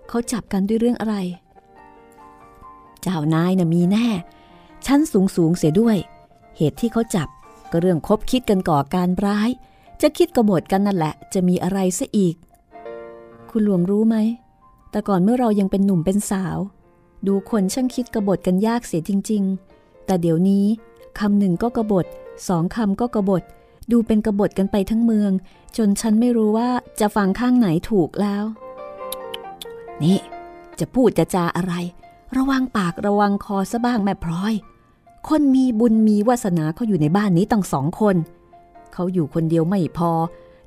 เขาจับกันด้วยเรื่องอะไร เจ้านายนะ่ะมีแน่ ชั้นสูงสูงเสียด้วย เหตุที่เขาจับก็เรื่องคบคิดกันก่อการร้าย จะคิดกบฏกันนั่นแหละ จะมีอะไรซะอีก คุณหลวงรู้ไหม แต่ก่อนเมื่อเรายังเป็นหนุ่มเป็นสาว ดูคนช่างคิดกบฏกันยากเสียจริง ๆ แต่เดี๋ยวนี้คำหนึ่งก็กบฏสองคำก็กบฏ ดูเป็นกบฏกันไปทั้งเมือง จนฉันไม่รู้ว่าจะฟังข้างไหนถูกแล้ว นี่ จะพูดจะจาอะไร ระวังปากระวังคอซะบ้างแม่พลอย คนมีบุญมีวาสนาเขาอยู่ในบ้านนี้ตั้งสองคน เขาอยู่คนเดียวไม่พอ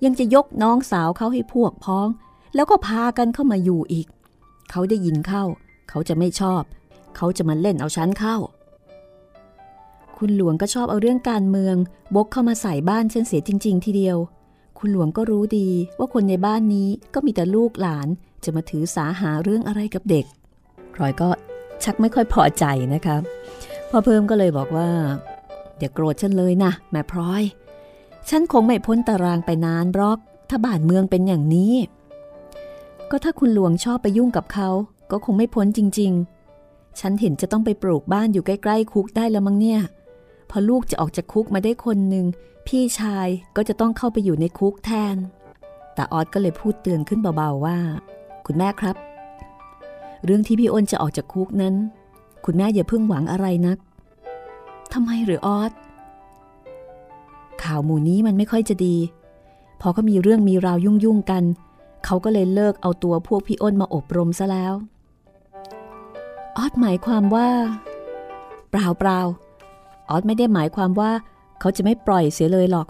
ยังจะยกน้องสาวเขาให้พวกพ้อง แล้วก็พากันเข้ามาอยู่อีก เขาได้ยินเข้า เขาจะไม่ชอบ เขาจะมาเล่นเอาชั้นเข้า คุณหลวงก็ชอบเอาเรื่องการเมืองบกเข้ามาใส่บ้านฉันเสียจริง ๆ ทีเดียว คุณหลวงก็รู้ดีว่าคนในบ้านนี้ก็มีแต่ลูกหลานจะมาถือสาหาเรื่องอะไรกับเด็กพลอยก็ชักไม่ค่อยพอใจนะคะ พ่อเพิ่มก็เลยบอกว่าอย่าโกรธฉันเลยนะแม่พลอย ฉันคงไม่พ้นตารางไปนานบล็อก ถ้าบ้านเมืองเป็นอย่างนี้ ก็ถ้าคุณหลวงชอบไปยุ่งกับเขา ก็คงไม่พ้นจริง ๆ ฉันเห็นจะต้องไปปลูกบ้านอยู่ใกล้ๆคุกได้แล้วมั้งเนี่ย พอลูกจะออกจากคุกมาได้คนหนึ่งพี่ชายก็จะต้องเข้าไปอยู่ในคุกแทน แต่ออสก็เลยพูดเตือนขึ้นเบาๆว่า คุณแม่ครับ เรื่องที่พี่อ้นจะออกจากคุกนั้น คุณแม่อย่าเพิ่งหวังอะไรนัก ทำไมหรือออสข่าวหมู่นี้มันไม่ค่อยจะดี พอเขามีเรื่องมีราวยุ่งๆกัน เขาก็เลยเลิกเอาตัวพวกพี่อ้นมาอบรมซะแล้ว ออสหมายความว่า เปล่าเปล่าออสไม่ได้หมายความว่า เขาจะไม่ปล่อยเสียเลยหรอก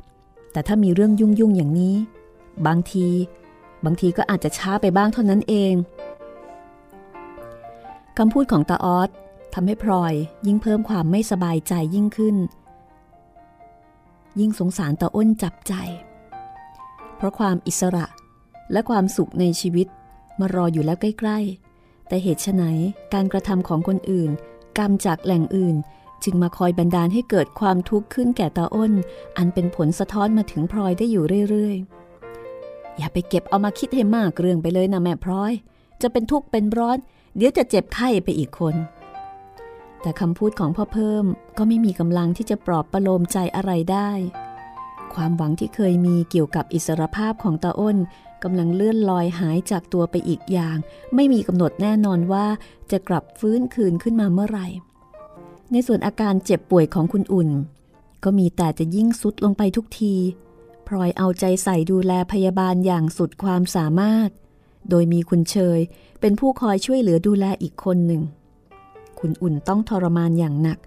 แต่ถ้ามีเรื่องยุ่งๆอย่างนี้ บางที บางทีก็อาจจะช้าไปบ้างเท่านั้นเองคำพูดของตาออส ทำให้พลอยยิ่งเพิ่มความไม่สบายใจยิ่งขึ้น ยิ่งสงสารตาอ้นจับใจ เพราะความอิสระและความสุขในชีวิตมารออยู่แล้วใกล้ๆ แต่เหตุไฉนการกระทำของคนอื่น กรรมจากแหล่งอื่น จึงมาคอยบันดาลให้เกิดความทุกข์ขึ้นแก่ตาอ้น อันเป็นผลสะท้อนมาถึงพลอยได้อยู่เรื่อยๆ อย่าไปเก็บเอามาคิดให้มากเรื่องไปเลยนะแม่พลอย จะเป็นทุกข์เป็นร้อน เดี๋ยวจะเจ็บไข้ไปอีกคน แต่คำพูดของพ่อเพิ่มก็ไม่มีกำลังที่จะปลอบประโลมใจอะไรได้ ความหวังที่เคยมีเกี่ยวกับอิสรภาพของตาอ้นกำลังเลื่อนลอยหายจากตัวไปอีกอย่าง ไม่มีกำหนดแน่นอนว่าจะกลับฟื้นคืนขึ้นมาเมื่อไหร่ ในส่วนอาการเจ็บป่วยของคุณอุ่น ก็มีแต่จะยิ่งสุดลงไปทุกที พลอยเอาใจใส่ดูแลพยาบาลอย่างสุดความสามารถ โดยมีคุณเชยเป็นผู้คอยช่วยเหลือดูแลอีกคนหนึ่ง คุณอุ่นต้องทรมานอย่างหนัก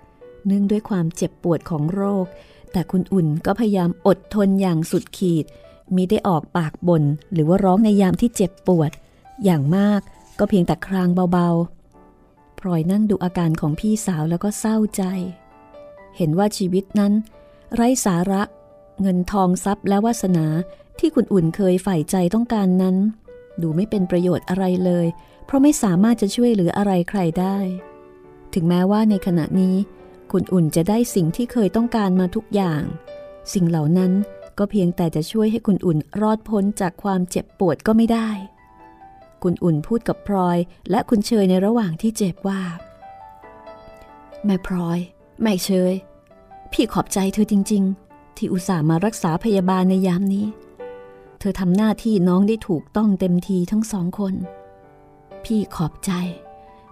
เนื่องด้วยความเจ็บปวดของโรค แต่คุณอุ่นก็พยายามอดทนอย่างสุดขีด มิได้ออกปากบน่นหรือว่าร้องในยามที่เจ็บปวด อย่างมากก็เพียงแต่ครางเบาๆ พลอยนั่งดูอาการของพี่สาวแล้วก็เศร้าใจ เห็นว่าชีวิตนั้น ไร้สาระ เงินทองทรัพย์และวาสนาที่คุณอุ่นเคยใฝ่ใจต้องการนั้น ดูไม่เป็นประโยชน์อะไรเลย เพราะไม่สามารถจะช่วยเหลืออะไรใครได้ ถึงแม้ว่าในขณะนี้ คุณอุ่นจะได้สิ่งที่เคยต้องการมาทุกอย่าง สิ่งเหล่านั้นก็เพียงแต่จะช่วยให้คุณอุ่นรอดพ้นจากความเจ็บปวดก็ไม่ได้ คุณอุ่นพูดกับพลอยและคุณเชยในระหว่างที่เจ็บว่า แม่พลอย แม่เชย พี่ขอบใจเธอจริง ๆ ที่อุตส่าห์มารักษาพยาบาลในยามนี้ เธอทำหน้าที่น้องได้ถูกต้องเต็มทีทั้งสองคน พี่ขอบใจ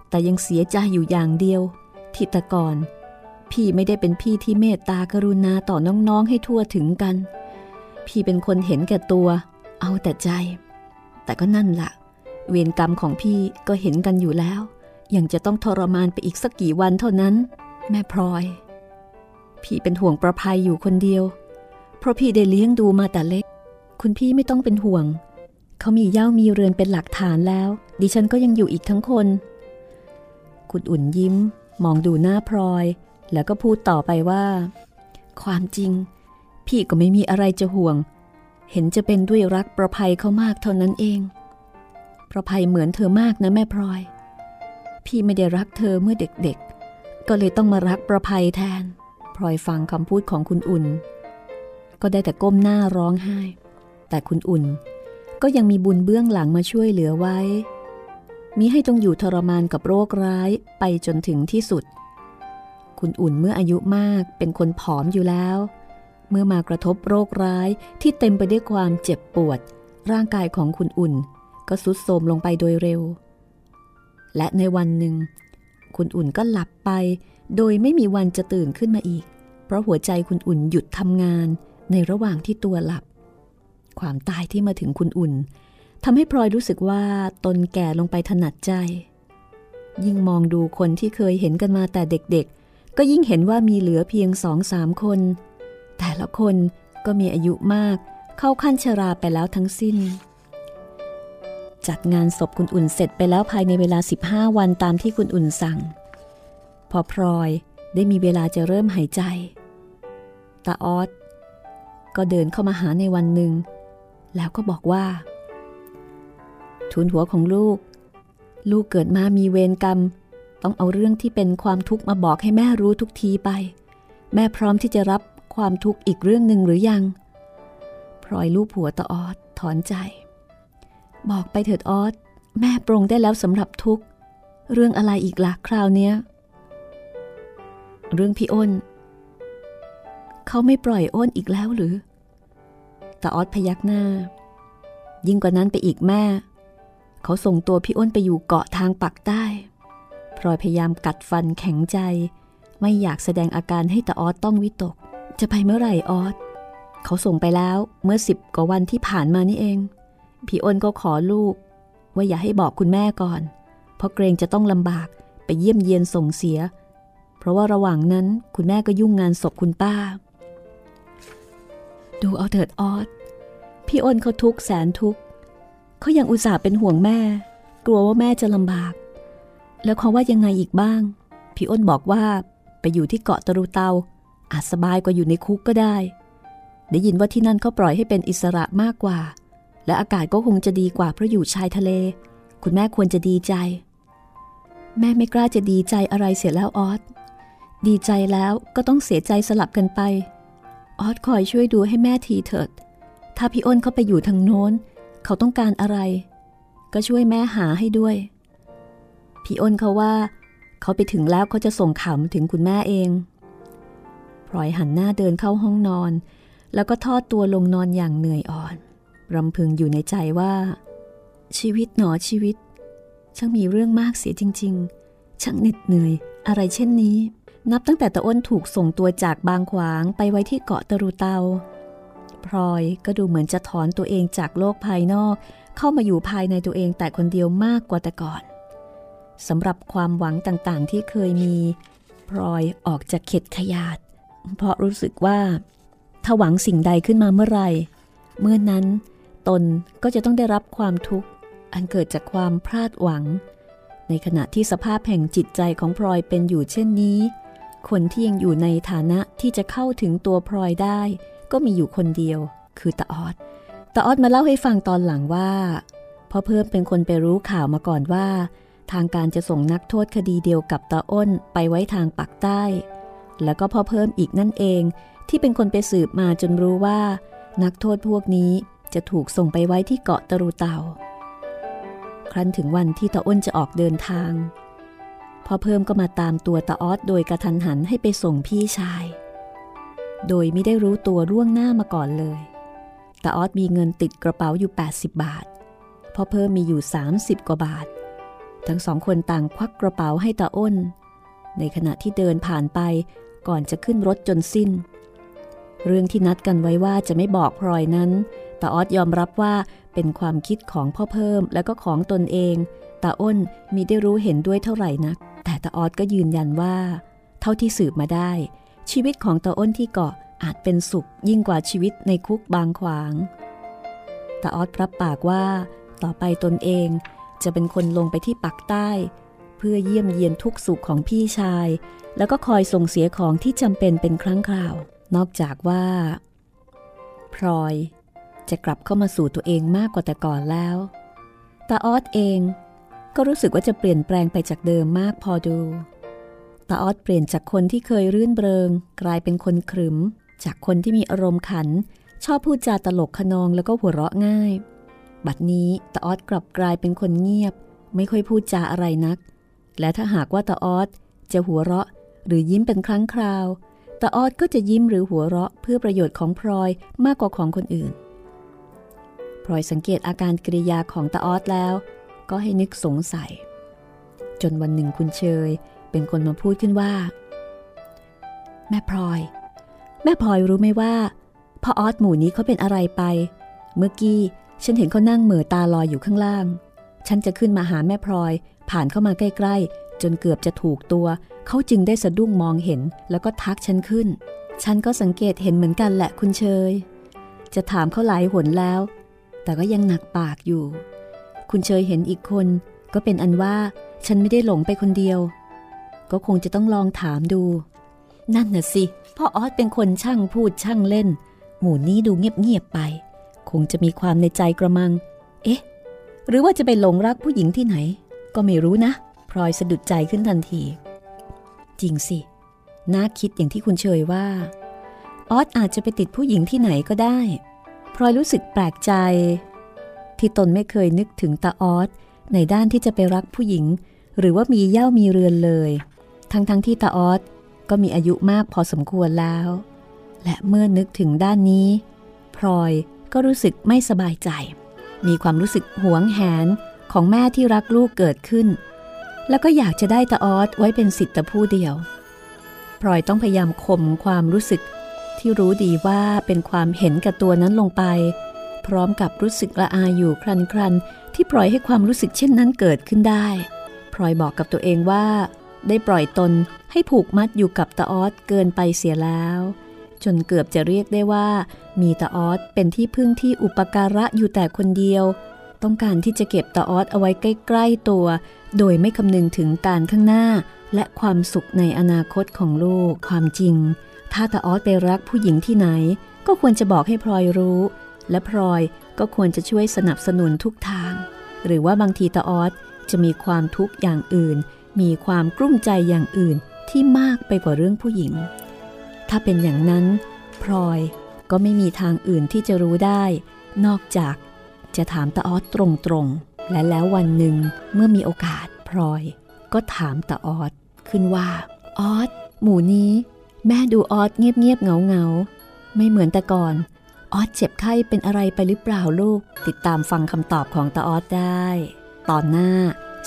แต่ยังเสียใจอยู่อย่างเดียวที่แต่ก่อนพี่ไม่ได้เป็นพี่ที่เมตตากรุณาต่อน้องๆให้ทั่วถึงกัน พี่เป็นคนเห็นแก่ตัว เอาแต่ใจ แต่ก็นั่นละ่ะ เวรกรรมของพี่ก็เห็นกันอยู่แล้ว ยังจะต้องทรมานไปอีกสักกี่วันเท่านั้น แม่พลอย พี่เป็นห่วงประภัยอยู่คนเดียว เพราะพี่ได้เลี้ยงดูมาแต่เล็ก คุณพี่ไม่ต้องเป็นห่วง เขามีเย่ามีเรือนเป็นหลักฐานแล้ว ดิฉันก็ยังอยู่อีกทั้งคน คุณอุ่นยิ้ม มองดูหน้าพลอย แล้วก็พูดต่อไปว่า ความจริง พี่ก็ไม่มีอะไรจะห่วง เห็นจะเป็นด้วยรักประภัยเขามากเท่านั้นเอง ประภัยเหมือนเธอมากนะแม่พลอย พี่ไม่ได้รักเธอเมื่อเด็กๆ ก็เลยต้องมารักประภัยแทน พลอยฟังคำพูดของคุณอุ่น ก็ได้แต่ก้มหน้าร้องไห้ แต่คุณอุ่นก็ยังมีบุญเบื้องหลังมาช่วยเหลือไว้ มิให้ต้องอยู่ทรมานกับโรคร้ายไปจนถึงที่สุด คุณอุ่นเมื่ออายุมากเป็นคนผอมอยู่แล้ว เมื่อมากระทบโรคร้ายที่เต็มไปด้วยความเจ็บปวด ร่างกายของคุณอุ่น ก็สุดโทมลงไปโดยเร็ว และในวันหนึ่ง คุณอุ่นก็หลับไป โดยไม่มีวันจะตื่นขึ้นมาอีก เพราะหัวใจคุณอุ่นหยุดทำงานในระหว่างที่ตัวหลับ ความตายที่มาถึงคุณอุ่น ทำให้พลอยรู้สึกว่าตนแก่ลงไปถนัดใจ ยิ่งมองดูคนที่เคยเห็นกันมาแต่เด็กๆ ก็ยิ่งเห็นว่ามีเหลือเพียงสองสามคน แต่ละคนก็มีอายุมากเข้าขั้นชราไปแล้วทั้งสิ้น จัดงานศพคุณอุ่นเสร็จไปแล้วภายในเวลา 15 วันตามที่คุณอุ่นสั่ง พอพลอยได้มีเวลาจะเริ่มหายใจ ตาออสก็เดินเข้ามาหาในวันหนึ่ง แล้วก็บอกว่า ทุนหัวของลูก ลูกเกิดมามีเวรกรรม ต้องเอาเรื่องที่เป็นความทุกข์มาบอกให้แม่รู้ทุกทีไป แม่พร้อมที่จะรับความทุกข์อีกเรื่องหนึ่งหรือยังพลอยลูกผัวตาออสถอนใจ บอกไปเถิดออสแม่ปรงได้แล้วสำหรับทุกเรื่องอะไรอีกล่ะคราวเนี้ย เรื่องพี่อ้น เขาไม่ปล่อยอ้นอีกแล้วหรือตาออสพยักหน้า ยิ่งกว่านั้นไปอีกแม่ เขาส่งตัวพี่อ้นไปอยู่เกาะทางปักใต้พลอยพยายามกัดฟันแข็งใจ ไม่อยากแสดงอาการให้ตาออสต้องวิตก จะไปเมื่อไหร่ออสเขาส่งไปแล้วเมื่อสิบกว่าวันที่ผ่านมานี่เอง พี่อ้นก็ขอลูก ว่าอย่าให้บอกคุณแม่ก่อน เพราะเกรงจะต้องลำบากไปเยี่ยมเยียนส่งเสีย เพราะว่าระหว่างนั้นคุณแม่ก็ยุ่งงานศพคุณป้า ดูเอาเถิดออสพี่อ้นเขาทุกข์แสนทุกข์ เขายังอุตส่าห์เป็นห่วงแม่ กลัวว่าแม่จะลำบาก แล้วเขาว่ายังไงอีกบ้าง พี่อ้นบอกว่าไปอยู่ที่เกาะตะรุเตา อาจสบายกว่าอยู่ในคุกก็ได้ ได้ยินว่าที่นั่นเขาปล่อยให้เป็นอิสระมากกว่า และอากาศก็คงจะดีกว่าเพราะอยู่ชายทะเล คุณแม่ควรจะดีใจ แม่ไม่กล้าจะดีใจอะไรเสียแล้วออสดีใจแล้วก็ต้องเสียใจสลับกันไป ออสคอยช่วยดูให้แม่ทีเถิด ถ้าพี่อ้นเขาไปอยู่ทางโน้น เขาต้องการอะไร ก็ช่วยแม่หาให้ด้วย พี่อ้นเขาว่า เขาไปถึงแล้วเขาจะส่งข่าวมาถึงคุณแม่เองพลอยหันหน้าเดินเข้าห้องนอน แล้วก็ทอดตัวลงนอนอย่างเหนื่อยอ่อนรำพึงอยู่ในใจว่า ชีวิตหนอชีวิต ช่างมีเรื่องมากเสียจริง ๆ ช่างเหน็ดเหนื่อยอะไรเช่นนี้ นับตั้งแต่ตะอ้นถูกส่งตัวจากบางขวางไปไว้ที่เกาะตะรุเตา พลอยก็ดูเหมือนจะถอนตัวเองจากโลกภายนอก เข้ามาอยู่ภายในตัวเองแต่คนเดียวมากกว่าแต่ก่อนสำหรับความหวังต่างๆ ที่เคยมีพลอยออกจากเข็ดขยาด เพราะรู้สึกว่า ถ้าหวังสิ่งใดขึ้นมาเมื่อไรเมื่อนั้น ตนก็จะต้องได้รับความทุกข์อันเกิดจากความพลาดหวัง ในขณะที่สภาพแห่งจิตใจของพลอยเป็นอยู่เช่นนี้ คนที่ยังอยู่ในฐานะที่จะเข้าถึงตัวพลอยได้ ก็มีอยู่คนเดียว คือตาออดตาออดมาเล่าให้ฟังตอนหลังว่าพ่อเพิ่มเป็นคนไปรู้ข่าวมาก่อนว่า ทางการจะส่งนักโทษคดีเดียวกับตาอ้นไปไว้ทางปักใต้ แล้วก็พ่อเพิ่มอีกนั่นเองที่เป็นคนไปสืบมาจนรู้ว่า นักโทษพวกนี้จะถูกส่งไปไว้ที่เกาะตะรูเตา ครั้นถึงวันที่ตาอ้นจะออกเดินทางพ่อเพิ่มก็มาตามตัวตาออสโดยกระทันหันให้ไปส่งพี่ชาย โดยไม่ได้รู้ตัวร่วงหน้ามาก่อนเลยตาออสมีเงินติดกระเป๋าอยู่ 80 บาทพ่อเพิ่มมีอยู่ 30 กว่าบาท ทั้งสองคนต่างควักกระเป๋าให้ตาอ้น ในขณะที่เดินผ่านไปก่อนจะขึ้นรถจนสิ้น เรื่องที่นัดกันไว้ว่าจะไม่บอกพลอยนั้นตาออสยอมรับว่าเป็นความคิดของพ่อเพิ่มและก็ของตนเองตาอ้นมีได้รู้เห็นด้วยเท่าไหร่นัก แต่ตาออดก็ยืนยันว่า เท่าที่สืบมาได้ ชีวิตของตาอ้นที่เกาะอาจเป็นสุขยิ่งกว่าชีวิตในคุกบางขวางตาออดรับปากว่า ต่อไปตนเองจะเป็นคนลงไปที่ปักใต้ เพื่อเยี่ยมเยียนทุกสุขของพี่ชาย แล้วก็คอยส่งเสียของที่จำเป็นเป็นครั้งคราว นอกจากว่า พลอย จะกลับเข้ามาสู่ตัวเองมากกว่าแต่ก่อนแล้วตาออดเอง ก็รู้สึกว่าจะเปลี่ยนแปลงไปจากเดิมมากพอดู ตาออดเปลี่ยนจากคนที่เคยรื่นเริง กลายเป็นคนขรึม จากคนที่มีอารมณ์ขัน ชอบพูดจาตลกขนองแล้วก็หัวเราะง่าย บัดนี้ตาออดกลับกลายเป็นคนเงียบ ไม่ค่อยพูดจาอะไรนัก และถ้าหากว่าตาออดจะหัวเราะหรือยิ้มเป็นครั้งคราวตาออดก็จะยิ้มหรือหัวเราะเพื่อประโยชน์ของพลอยมากกว่าของคนอื่นพลอยสังเกตอาการกริยาของตาออดแล้ว ก็ให้นึกสงสัย จนวันหนึ่งคุณเชย เป็นคนมาพูดขึ้นว่า แม่พลอย แม่พลอยรู้ไหมว่าพ่อออสหมู่นี้เขาเป็นอะไรไป เมื่อกี้ฉันเห็นเขานั่งเหม่อตาลอยอยู่ข้างล่าง ฉันจะขึ้นมาหาแม่พลอย ผ่านเข้ามาใกล้ ๆ จนเกือบจะถูกตัว เขาจึงได้สะดุ้งมองเห็นแล้วก็ทักฉันขึ้น ฉันก็สังเกตเห็นเหมือนกันแหละคุณเชย จะถามเขาหลายหนแล้ว แต่ก็ยังหนักปากอยู่ คุณเชยเห็นอีกคน ก็เป็นอันว่าฉันไม่ได้หลงไปคนเดียว ก็คงจะต้องลองถามดู นั่นน่ะสิ พ่อออสเป็นคนช่างพูดช่างเล่น หมู่นี้ดูเงียบๆไป คงจะมีความในใจกระมัง เอ๊ะ หรือว่าจะไปหลงรักผู้หญิงที่ไหน ก็ไม่รู้นะ พลอยสะดุดใจขึ้นทันที จริงสิ น่าคิดอย่างที่คุณเชยว่า ออสอาจจะไปติดผู้หญิงที่ไหนก็ได้ พลอยรู้สึกแปลกใจ ที่ตนไม่เคยนึกถึงตาออสในด้านที่จะไปรักผู้หญิง หรือว่ามีเย่ามีเรือนเลย ทั้งๆทที่ตาออสก็มีอายุมากพอสมควรแล้ว และเมื่อนึกถึงด้านนี้ พลอยก็รู้สึกไม่สบายใจ มีความรู้สึกหวงแหนของแม่ที่รักลูกเกิดขึ้น แล้วก็อยากจะได้ตาออสไว้เป็นสิทธิ์ต่ผู้เดียว พลอยต้องพยายามข่มความรู้สึกที่รู้ดีว่าเป็นความเห็นกับตัวนั้นลงไป พร้อมกับรู้สึกละอายอยู่ครันครันที่ปล่อยให้ความรู้สึกเช่นนั้นเกิดขึ้นได้พลอยบอกกับตัวเองว่า ได้ปล่อยตนให้ผูกมัดอยู่กับตาออสเกินไปเสียแล้ว จนเกือบจะเรียกได้ว่า มีตาออสเป็นที่พึ่งที่อุปการะอยู่แต่คนเดียว ต้องการที่จะเก็บตาออสเอาไว้ใกล้ๆตัว โดยไม่คำนึงถึงการข้างหน้า และความสุขในอนาคตของลูกความจริง ถ้าตาออสไปรักผู้หญิงที่ไหน ก็ควรจะบอกให้พลอยรู้ และพลอยก็ควรจะช่วยสนับสนุนทุกทาง หรือว่าบางทีตาออสจะมีความทุกข์อย่างอื่น มีความกลุ้มใจอย่างอื่นที่มากไปกว่าเรื่องผู้หญิง ถ้าเป็นอย่างนั้น พลอยก็ไม่มีทางอื่นที่จะรู้ได้ นอกจากจะถามตาออสตรงๆ และแล้ววันหนึ่งเมื่อมีโอกาสพลอย ก็ถามตาออสขึ้นว่าออสหมู่นี้ แม่ดูออสเงียบๆเงาๆ ไม่เหมือนแต่ก่อน ออสเจ็บไข้เป็นอะไรไปหรือเปล่าลูก ติดตามฟังคำตอบของตาออสได้ ตอนหน้า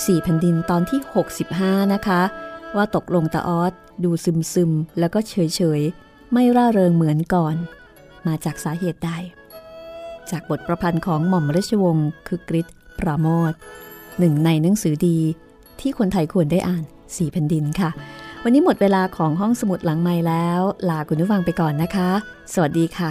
สี่แผ่นดินตอนที่ 65 นะคะ ว่าตกลงตาออสดูซึมๆแล้วก็เฉยๆไม่ร่าเริงเหมือนก่อน มาจากสาเหตุใด จากบทประพันธ์ของหม่อมราชวงศ์คือกริชปราโมทหนึ่งในหนังสือดีที่คนไทยควรได้อ่านสี่แผ่นดินค่ะ วันนี้หมดเวลาของห้องสมุดหลังไม้แล้ว ลาคุณผู้ฟังไปก่อนนะคะ สวัสดีค่ะ